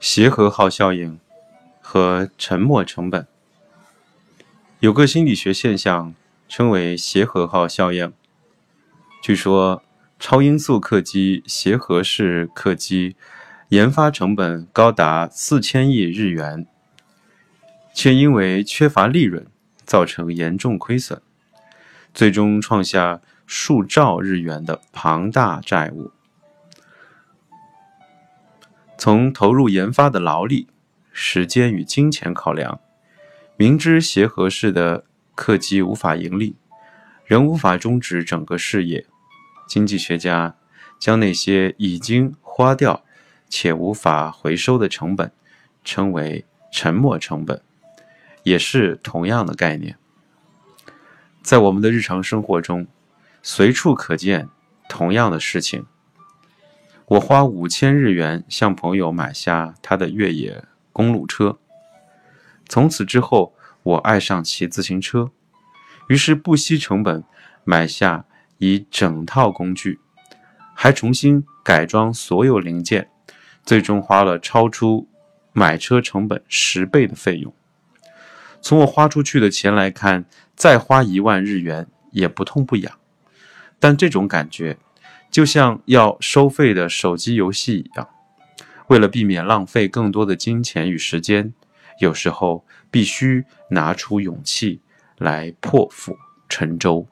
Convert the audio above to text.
协和号效应和沉没成本，有个心理学现象称为协和号效应。据说，超音速客机协和式客机研发成本高达四千亿日元，却因为缺乏利润，造成严重亏损，最终创下数兆日元的庞大债务。从投入研发的劳力、时间与金钱考量，明知协和式的客机无法盈利，仍无法终止整个事业。经济学家将那些已经花掉且无法回收的成本称为沉没成本，也是同样的概念。在我们的日常生活中，随处可见同样的事情。我花五千日元向朋友买下他的越野公路车，从此之后，我爱上骑自行车，于是不惜成本买下。一整套工具，还重新改装所有零件，最终花了超出买车成本十倍的费用。从我花出去的钱来看，再花一万日元也不痛不痒。但这种感觉，就像要收费的手机游戏一样。为了避免浪费更多的金钱与时间，有时候必须拿出勇气来破釜沉舟。